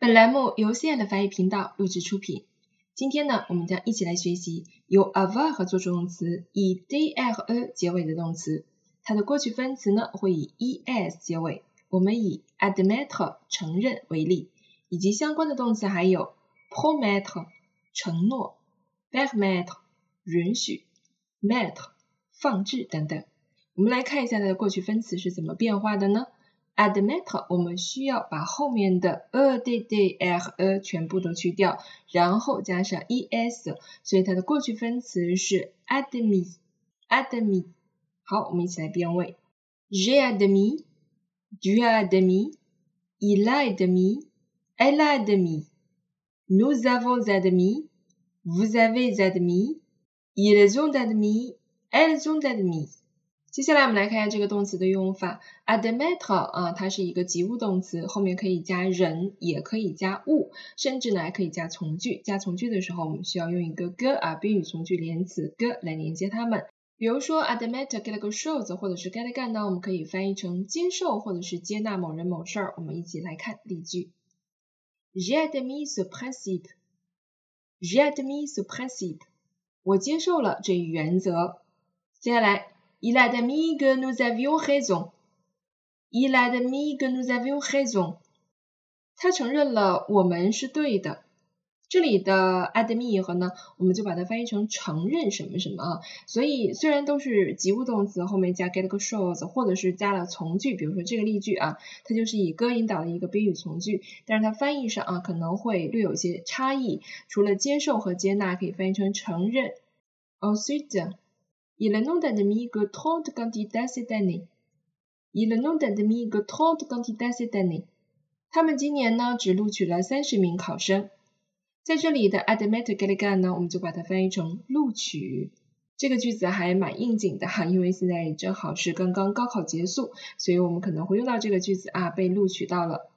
本栏目由 C 爱的法语频道录制出品。今天呢，我们将一起来学习由 avoir 和做助动词以 dre 结尾的动词，它的过去分词呢会以 es 结尾。我们以 admettre 承认为例，以及相关的动词还有 promettre 承诺，permettre 允许，mettre 放置等等。我们来看一下它的过去分词是怎么变化的呢？admettre 我们需要把后面的 a d d r e 全部都去掉，然后加上 es，所以它的过去分词是 admis，admis。好，我们一起来变位，j'ai admis。Tu as admis, il a admis, elle a admis, nous avons admis, vous avez admis, ils ont admis, elles ont admis。接下来我们来看一下这个动词的用法。admit 啊，它是一个及物动词，后面可以加人，也可以加物，甚至呢还可以加从句。加从句的时候，我们需要用一个 g 啊宾语从句连词 g 来连接它们。比如说，admit quelque chose，或者是 get 干呢，我们可以翻译成接受或者是接纳某人某事儿。我们一起来看例句：J'ai admis ce principe. J'ai admis ce principe. 我接受了这一原则。接下来，Il a admis que nous avions raison. Il a admis que nous avions raison. 他承认了我们是对的。这里的 admit 和呢，我们就把它翻译成承认什么什么啊。所以虽然都是及物动词，后面加 get 个 shows，或者是加了从句，比如说这个例句啊，它就是以 g 引导的一个宾语从句，但是它翻译上啊可能会略有些差异。除了接受和接纳，可以翻译成承认。a suit il n'en a admis que 30 candidats cette année. Il n'en a admis que 30 candidats cette année. 他们今年呢只录取了三十名考生。在这里的 admit get gun 呢，我们就把它翻译成录取。这个句子还蛮应景的哈，因为现在正好是刚刚高考结束，所以我们可能会用到这个句子啊，被录取到了。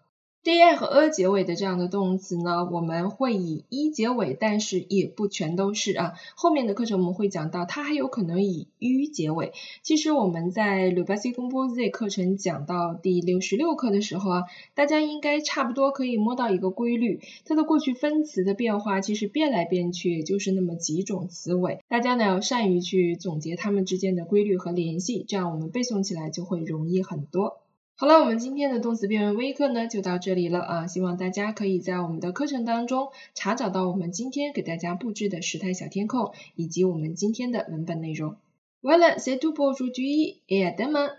D i 和 a 结尾的这样的动词呢，我们会以一结尾，但是也不全都是啊。后面的课程我们会讲到，它还有可能以 u 结尾。其实我们在 l u b a s i c o m p o s e 课程讲到第六十六课的时候啊，大家应该差不多可以摸到一个规律，它的过去分词的变化其实变来变去，也就是那么几种词尾。大家呢要善于去总结它们之间的规律和联系，这样我们背诵起来就会容易很多。好了，我们今天的动词变位微课呢就到这里了啊！希望大家可以在我们的课程当中查找到我们今天给大家布置的时态小填空，以及我们今天的文本内容。Voilà, c'est tout pour aujourd'hui et à demain.